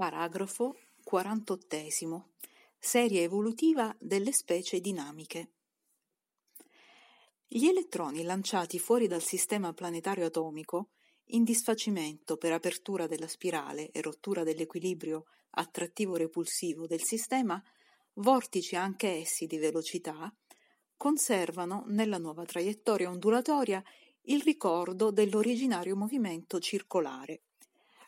Paragrafo 48. Serie evolutiva delle specie dinamiche. Gli elettroni lanciati fuori dal sistema planetario atomico, in disfacimento per apertura della spirale e rottura dell'equilibrio attrattivo-repulsivo del sistema, vortici anche essi di velocità, conservano nella nuova traiettoria ondulatoria il ricordo dell'originario movimento circolare.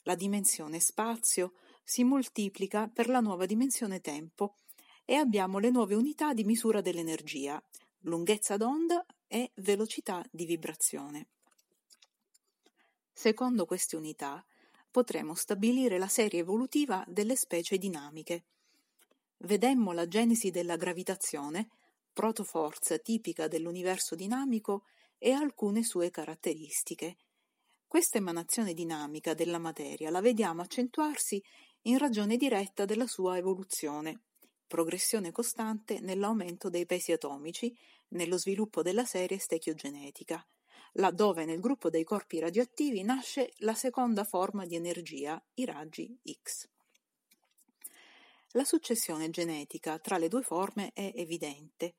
La dimensione spazio si moltiplica per la nuova dimensione tempo e abbiamo le nuove unità di misura dell'energia, lunghezza d'onda e velocità di vibrazione. Secondo queste unità potremo stabilire la serie evolutiva delle specie dinamiche. Vedemmo la genesi della gravitazione, protoforza tipica dell'universo dinamico e alcune sue caratteristiche. Questa emanazione dinamica della materia la vediamo accentuarsi in ragione diretta della sua evoluzione, progressione costante nell'aumento dei pesi atomici, nello sviluppo della serie stechiogenetica, laddove nel gruppo dei corpi radioattivi nasce la seconda forma di energia, i raggi X. La successione genetica tra le due forme è evidente.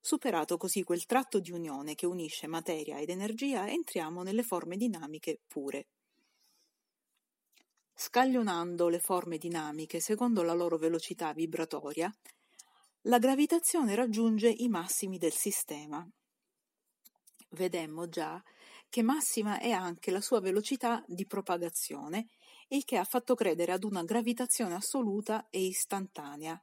Superato così quel tratto di unione che unisce materia ed energia, entriamo nelle forme dinamiche pure. Scaglionando le forme dinamiche secondo la loro velocità vibratoria, la gravitazione raggiunge i massimi del sistema. Vedemmo già che massima è anche la sua velocità di propagazione, il che ha fatto credere ad una gravitazione assoluta e istantanea,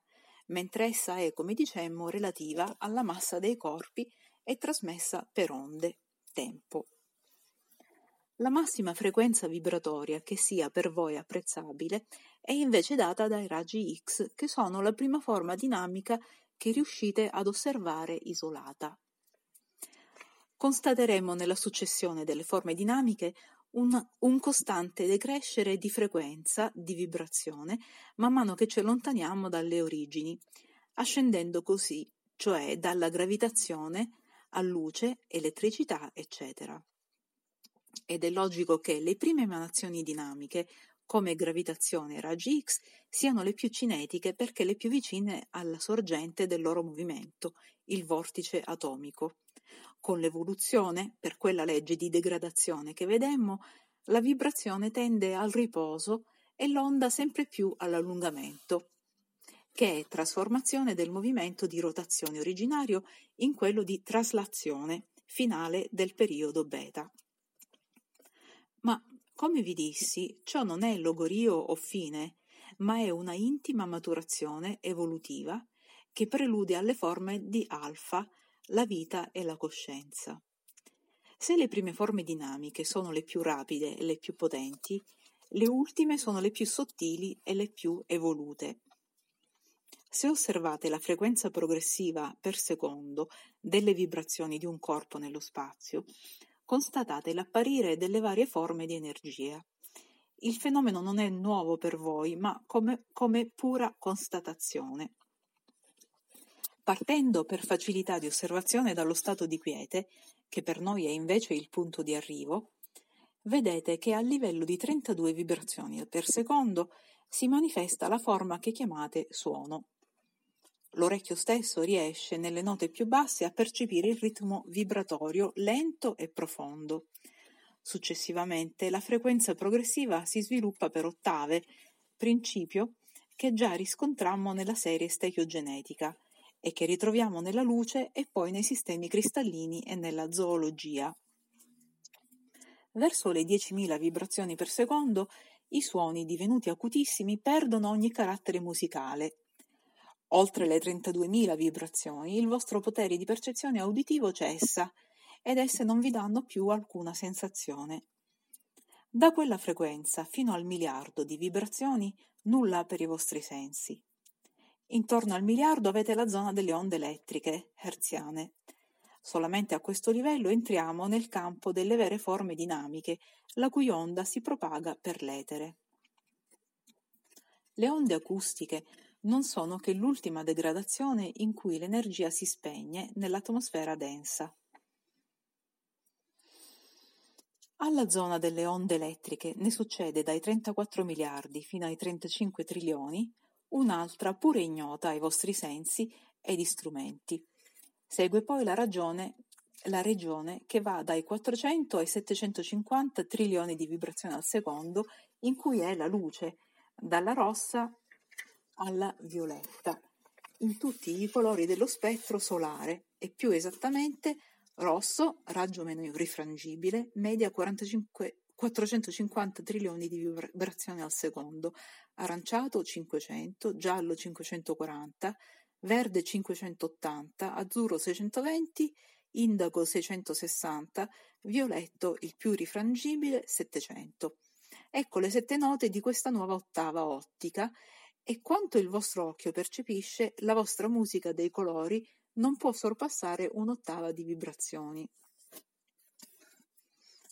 mentre essa è, come dicemmo, relativa alla massa dei corpi e trasmessa per onde, tempo. La massima frequenza vibratoria che sia per voi apprezzabile è invece data dai raggi X, che sono la prima forma dinamica che riuscite ad osservare isolata. Constateremo nella successione delle forme dinamiche un, un, costante decrescere di frequenza, di vibrazione, man mano che ci allontaniamo dalle origini, ascendendo così, cioè dalla gravitazione a luce, elettricità, eccetera ed è logico che le prime emanazioni dinamiche, come gravitazione e raggi X, siano le più cinetiche perché le più vicine alla sorgente del loro movimento, il vortice atomico. Con l'evoluzione, per quella legge di degradazione che vedemmo, la vibrazione tende al riposo e l'onda sempre più all'allungamento, che è trasformazione del movimento di rotazione originario in quello di traslazione finale del periodo beta. Ma, come vi dissi, ciò non è logorio o fine, ma è una intima maturazione evolutiva che prelude alle forme di alfa, la vita e la coscienza. Se le prime forme dinamiche sono le più rapide e le più potenti, le ultime sono le più sottili e le più evolute. Se osservate la frequenza progressiva per secondo delle vibrazioni di un corpo nello spazio, constatate l'apparire delle varie forme di energia. Il fenomeno non è nuovo per voi, ma come, come pura constatazione. Partendo per facilità di osservazione dallo stato di quiete, che per noi è invece il punto di arrivo, vedete che a livello di 32 vibrazioni per secondo si manifesta la forma che chiamate suono. L'orecchio stesso riesce nelle note più basse a percepire il ritmo vibratorio lento e profondo. Successivamente la frequenza progressiva si sviluppa per ottave, principio che già riscontrammo nella serie stechiogenetica e che ritroviamo nella luce e poi nei sistemi cristallini e nella zoologia. Verso le 10.000 vibrazioni per secondo i suoni divenuti acutissimi perdono ogni carattere musicale Oltre le 32.000 vibrazioni, il vostro potere di percezione uditivo cessa ed esse non vi danno più alcuna sensazione. Da quella frequenza fino al miliardo di vibrazioni, nulla per i vostri sensi. Intorno al miliardo avete la zona delle onde elettriche, herziane. Solamente a questo livello entriamo nel campo delle vere forme dinamiche, la cui onda si propaga per l'etere. Le onde acustiche non sono che l'ultima degradazione in cui l'energia si spegne nell'atmosfera densa. Alla zona delle onde elettriche ne succede dai 34 miliardi fino ai 35 trilioni un'altra pure ignota ai vostri sensi ed strumenti. Segue poi la, ragione, la regione che va dai 400 ai 750 trilioni di vibrazioni al secondo, in cui è la luce, dalla rossa alla violetta, in tutti i colori dello spettro solare e più esattamente Rosso, raggio meno rifrangibile, media 45, 450 trilioni di vibrazioni al secondo, aranciato 500, giallo 540, verde 580, azzurro 620, indago 660, violetto il più rifrangibile 700. Ecco le sette note di questa nuova ottava ottica e quanto il vostro occhio percepisce, la vostra musica dei colori non può sorpassare un'ottava di vibrazioni.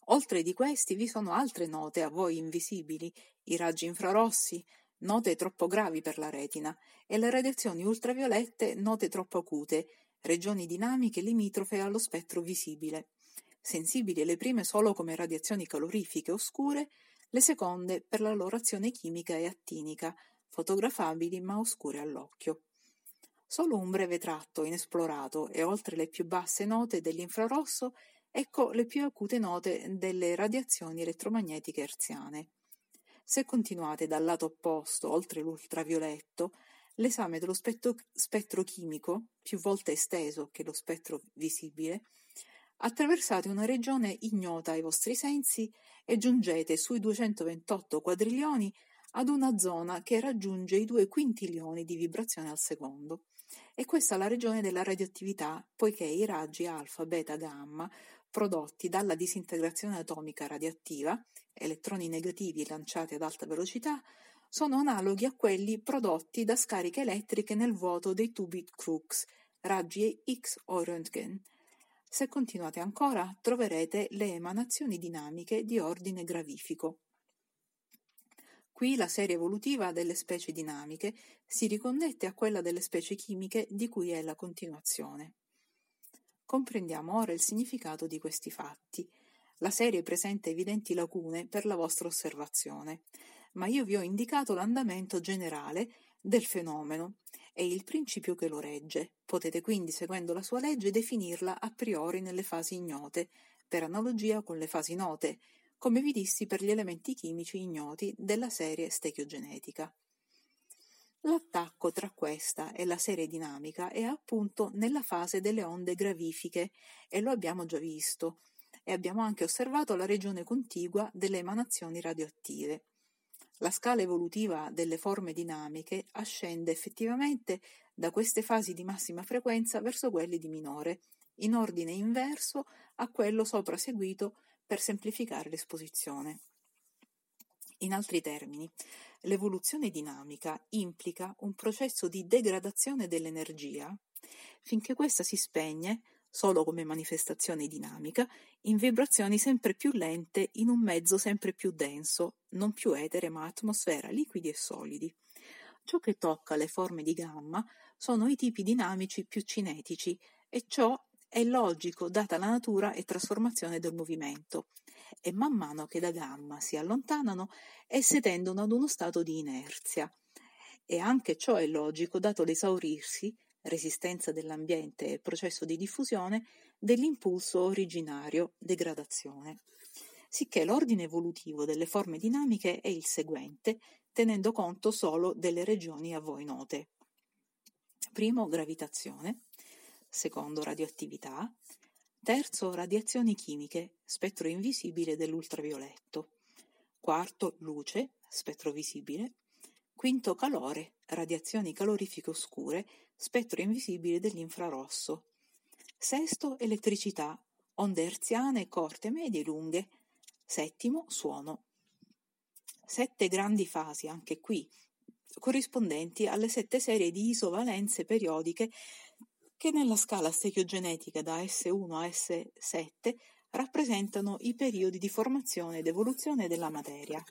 Oltre di questi vi sono altre note a voi invisibili, i raggi infrarossi, note troppo gravi per la retina, e le radiazioni ultraviolette, note troppo acute, regioni dinamiche limitrofe allo spettro visibile. Sensibili le prime solo come radiazioni calorifiche oscure, le seconde per la loro azione chimica e attinica, fotografabili ma oscure all'occhio. Solo un breve tratto inesplorato e oltre le più basse note dell'infrarosso, ecco le più acute note delle radiazioni elettromagnetiche herziane. Se continuate dal lato opposto, oltre l'ultravioletto, l'esame dello spettro, spettro chimico, più volte esteso che lo spettro visibile, attraversate una regione ignota ai vostri sensi e giungete sui 228 quadrilioni ad una zona che raggiunge i due quintilioni di vibrazione al secondo. E questa è la regione della radioattività, poiché i raggi alfa, beta, gamma prodotti dalla disintegrazione atomica radioattiva, elettroni negativi lanciati ad alta velocità, sono analoghi a quelli prodotti da scariche elettriche nel vuoto dei tubi Crookes, raggi X o Röntgen. Se continuate ancora, troverete le emanazioni dinamiche di ordine gravifico. Qui la serie evolutiva delle specie dinamiche si riconnette a quella delle specie chimiche di cui è la continuazione. Comprendiamo ora il significato di questi fatti. La serie presenta evidenti lacune per la vostra osservazione, ma io vi ho indicato l'andamento generale del fenomeno e il principio che lo regge. Potete quindi, seguendo la sua legge, definirla a priori nelle fasi ignote, per analogia con le fasi note, come vi dissi per gli elementi chimici ignoti della serie stechiogenetica. L'attacco tra questa e la serie dinamica è appunto nella fase delle onde gravifiche e lo abbiamo già visto e abbiamo anche osservato la regione contigua delle emanazioni radioattive. La scala evolutiva delle forme dinamiche ascende effettivamente da queste fasi di massima frequenza verso quelle di minore, in ordine inverso a quello sopra seguito per semplificare l'esposizione. In altri termini, l'evoluzione dinamica implica un processo di degradazione dell'energia finché questa si spegne, solo come manifestazione dinamica, in vibrazioni sempre più lente in un mezzo sempre più denso, non più etere ma atmosfera, liquidi e solidi. Ciò che tocca le forme di gamma sono i tipi dinamici più cinetici e ciò è logico data la natura e trasformazione del movimento, e man mano che da gamma si allontanano, esse tendono ad uno stato di inerzia. E anche ciò è logico dato l'esaurirsi, resistenza dell'ambiente e processo di diffusione, dell'impulso originario, degradazione. Sicché l'ordine evolutivo delle forme dinamiche è il seguente, tenendo conto solo delle regioni a voi note. Primo, gravitazione secondo radioattività, terzo radiazioni chimiche, spettro invisibile dell'ultravioletto, quarto luce, spettro visibile, quinto calore, radiazioni calorifiche oscure, spettro invisibile dell'infrarosso, sesto elettricità, onde herziane corte, medie e lunghe, settimo suono. Sette grandi fasi, anche qui, corrispondenti alle sette serie di isovalenze periodiche che nella scala stechiogenetica da S1 a S7 rappresentano i periodi di formazione ed evoluzione della materia.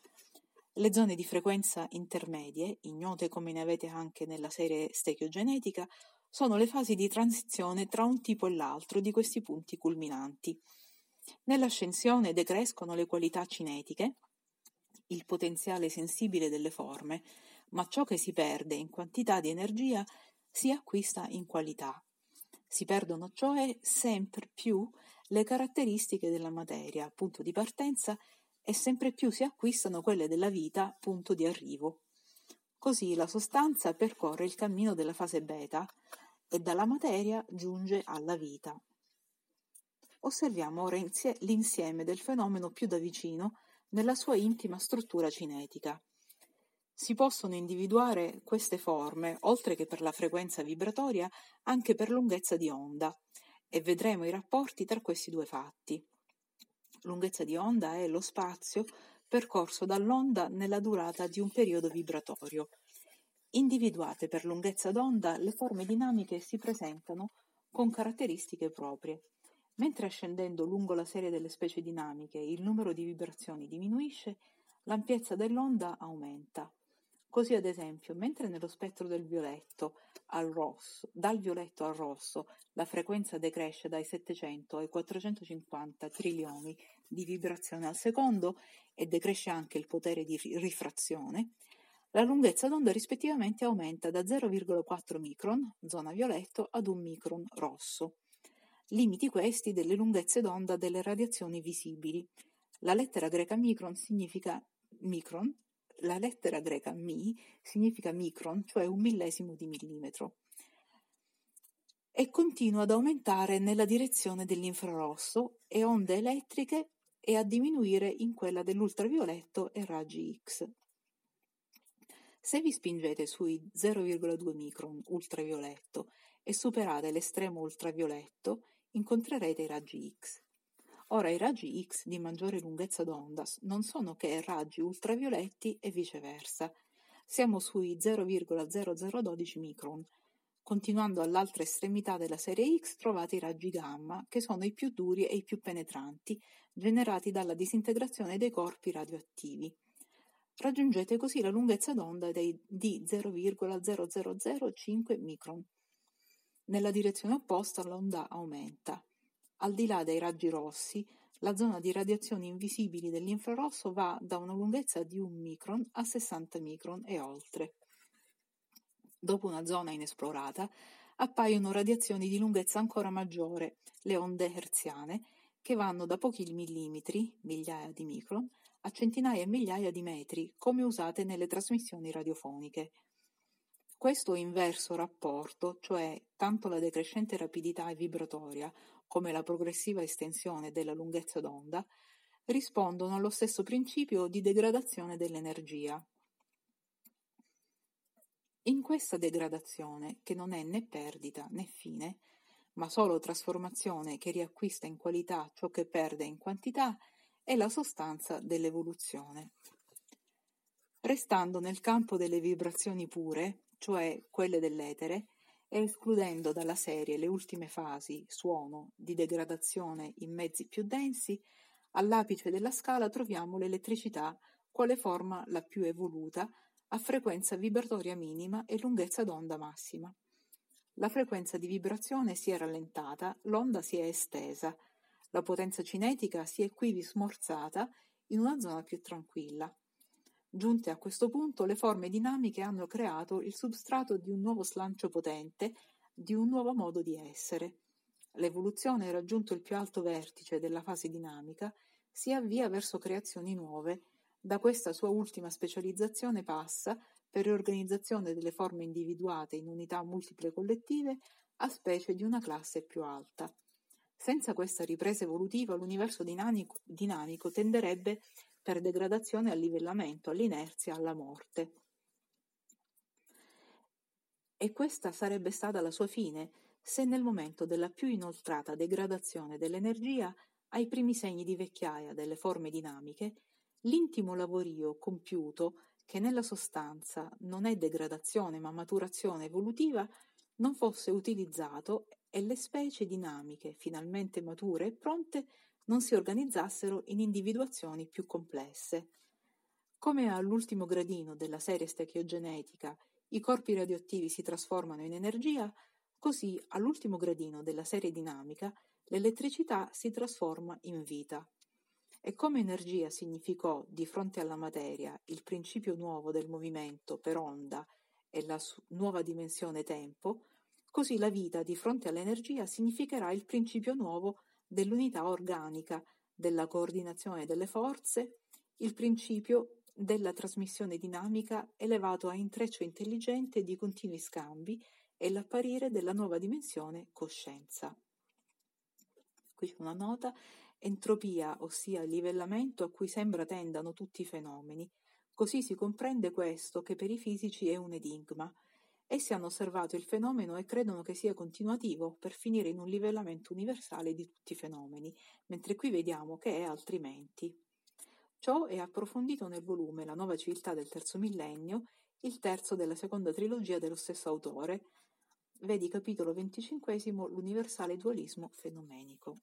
Le zone di frequenza intermedie, ignote come ne avete anche nella serie stechiogenetica, sono le fasi di transizione tra un tipo e l'altro di questi punti culminanti. Nell'ascensione decrescono le qualità cinetiche, il potenziale sensibile delle forme, ma ciò che si perde in quantità di energia si acquista in qualità. Si perdono cioè sempre più le caratteristiche della materia, punto di partenza, e sempre più si acquistano quelle della vita, punto di arrivo. Così la sostanza percorre il cammino della fase beta e dalla materia giunge alla vita. Osserviamo ora l'insieme del fenomeno più da vicino nella sua intima struttura cinetica. Si possono individuare queste forme, oltre che per la frequenza vibratoria, anche per lunghezza di onda, e vedremo i rapporti tra questi due fatti. Lunghezza di onda è lo spazio percorso dall'onda nella durata di un periodo vibratorio. Individuate per lunghezza d'onda, le forme dinamiche si presentano con caratteristiche proprie. Mentre ascendendo lungo la serie delle specie dinamiche il numero di vibrazioni diminuisce, l'ampiezza dell'onda aumenta. Così ad esempio, mentre nello spettro del violetto al rosso, dal violetto al rosso la frequenza decresce dai 700 ai 450 trilioni di vibrazione al secondo e decresce anche il potere di rifrazione, la lunghezza d'onda rispettivamente aumenta da 0,4 micron, zona violetto, ad 1 micron rosso. Limiti questi delle lunghezze d'onda delle radiazioni visibili. La lettera greca micron significa micron la lettera greca mi significa micron, cioè un millesimo di millimetro, e continua ad aumentare nella direzione dell'infrarosso e onde elettriche e a diminuire in quella dell'ultravioletto e raggi X. Se vi spingete sui 0,2 micron ultravioletto e superate l'estremo ultravioletto, incontrerete i raggi X. Ora i raggi X di maggiore lunghezza d'onda non sono che raggi ultravioletti e viceversa. Siamo sui 0,0012 micron. Continuando all'altra estremità della serie X trovate i raggi gamma, che sono i più duri e i più penetranti, generati dalla disintegrazione dei corpi radioattivi. Raggiungete così la lunghezza d'onda dei, di 0,0005 micron. Nella direzione opposta l'onda aumenta. Al di là dei raggi rossi, la zona di radiazioni invisibili dell'infrarosso va da una lunghezza di un micron a 60 micron e oltre. Dopo una zona inesplorata, appaiono radiazioni di lunghezza ancora maggiore, le onde hertziane, che vanno da pochi millimetri, migliaia di micron, a centinaia e migliaia di metri, come usate nelle trasmissioni radiofoniche. Questo inverso rapporto, cioè tanto la decrescente rapidità vibratoria come la progressiva estensione della lunghezza d'onda, rispondono allo stesso principio di degradazione dell'energia. In questa degradazione, che non è né perdita né fine, ma solo trasformazione che riacquista in qualità ciò che perde in quantità, è la sostanza dell'evoluzione. Restando nel campo delle vibrazioni pure, cioè quelle dell'etere, escludendo dalla serie le ultime fasi suono di degradazione in mezzi più densi, all'apice della scala troviamo l'elettricità quale forma la più evoluta a frequenza vibratoria minima e lunghezza d'onda massima. La frequenza di vibrazione si è rallentata, l'onda si è estesa, la potenza cinetica si è quivi smorzata in una zona più tranquilla. Giunte a questo punto, le forme dinamiche hanno creato il substrato di un nuovo slancio potente, di un nuovo modo di essere. L'evoluzione ha raggiunto il più alto vertice della fase dinamica, si avvia verso creazioni nuove. Da questa sua ultima specializzazione passa, per riorganizzazione delle forme individuate in unità multiple collettive, a specie di una classe più alta. Senza questa ripresa evolutiva l'universo dinamico, dinamico tenderebbe per degradazione al livellamento, all'inerzia, alla morte. E questa sarebbe stata la sua fine se nel momento della più inoltrata degradazione dell'energia, ai primi segni di vecchiaia delle forme dinamiche, l'intimo lavorio compiuto, che nella sostanza non è degradazione ma maturazione evolutiva, non fosse utilizzato e le specie dinamiche, finalmente mature e pronte, non si organizzassero in individuazioni più complesse. Come all'ultimo gradino della serie stechiogenetica i corpi radioattivi si trasformano in energia, così all'ultimo gradino della serie dinamica l'elettricità si trasforma in vita. E come energia significò di fronte alla materia il principio nuovo del movimento per onda e la nuova dimensione tempo, così la vita di fronte all'energia significherà il principio nuovo dell'unità organica, della coordinazione delle forze, il principio della trasmissione dinamica elevato a intreccio intelligente di continui scambi e l'apparire della nuova dimensione coscienza. Qui una nota, entropia, ossia il livellamento a cui sembra tendano tutti i fenomeni. Così si comprende questo che per i fisici è un enigma. Essi hanno osservato il fenomeno e credono che sia continuativo per finire in un livellamento universale di tutti i fenomeni, mentre qui vediamo che è altrimenti. Ciò è approfondito nel volume La nuova civiltà del terzo millennio, il terzo della seconda trilogia dello stesso autore, Vedi capitolo venticinquesimo L'universale dualismo fenomenico.